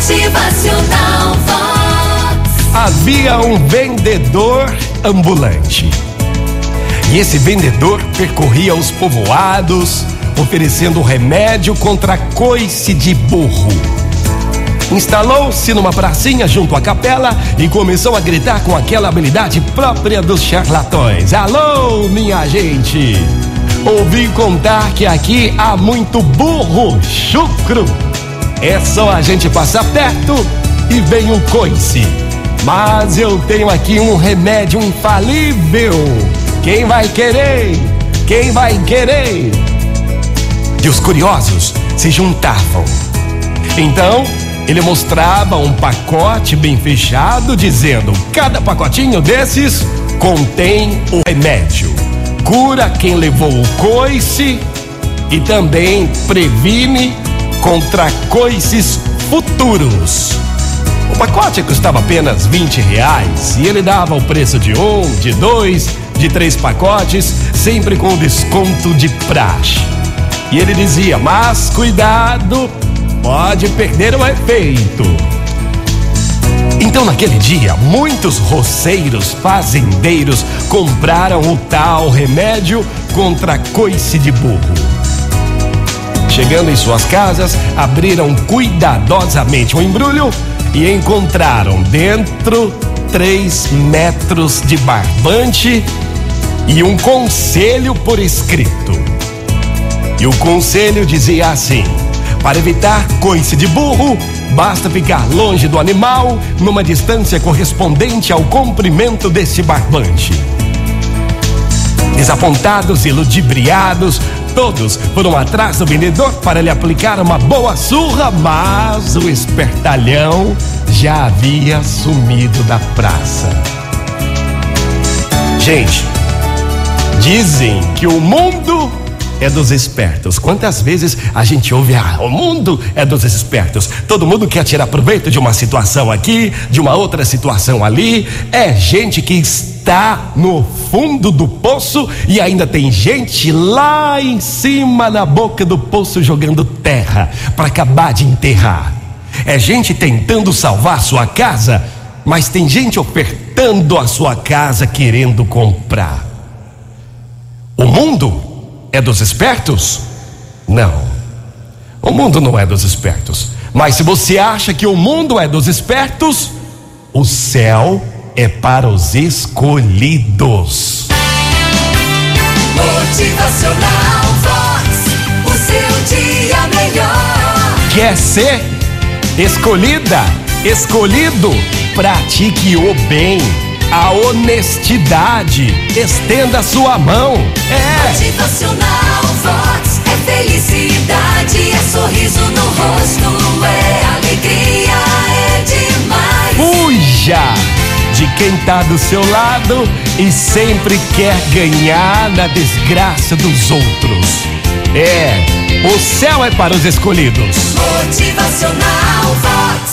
Motivacional Vox. Havia um vendedor ambulante. E esse vendedor percorria os povoados, oferecendo remédio contra coice de burro. Instalou-se numa pracinha junto à capela e começou a gritar com aquela habilidade própria dos charlatões: Alô, minha gente! Ouvi contar que aqui há muito burro chucro. É só a gente passar perto e vem um coice. Mas eu tenho aqui um remédio infalível. Quem vai querer? Quem vai querer? E os curiosos se juntavam. Então, ele mostrava um pacote bem fechado, dizendo: cada pacotinho desses contém o remédio. Cura quem levou o coice e também previne contra coices futuros. O pacote custava apenas 20 reais e ele dava o preço de um, de dois, de três pacotes, sempre com desconto de praxe. E ele dizia: Mas cuidado, pode perder o efeito. Então, naquele dia, muitos roceiros, fazendeiros compraram o tal remédio contra coice de burro. Chegando em suas casas, abriram cuidadosamente o embrulho e encontraram dentro três metros de barbante e um conselho por escrito. E o conselho dizia assim: para evitar coice de burro, basta ficar longe do animal numa distância correspondente ao comprimento desse barbante. Desapontados e ludibriados, todos foram atrás do vendedor para lhe aplicar uma boa surra, mas o espertalhão já havia sumido da praça. Gente, dizem que o mundo é dos espertos. Quantas vezes a gente ouve, ah, o mundo é dos espertos. Todo mundo quer tirar proveito de uma situação aqui, de uma outra situação ali. É gente que está no fundo do poço e ainda tem gente lá em cima na boca do poço jogando terra para acabar de enterrar. É gente tentando salvar sua casa, mas tem gente ofertando a sua casa querendo comprar. É dos espertos? Não. O mundo não é dos espertos. Mas se você acha que o mundo é dos espertos, o céu é para os escolhidos. Motivacional Vox. O seu dia melhor. Quer ser escolhida, escolhido? Pratique o bem, a honestidade. Estenda sua mão. É. Motivacional Vox. É felicidade, é sorriso no rosto, é alegria, é demais. Fuja de quem tá do seu lado e sempre quer ganhar na desgraça dos outros. É, o céu é para os escolhidos. Motivacional Vox.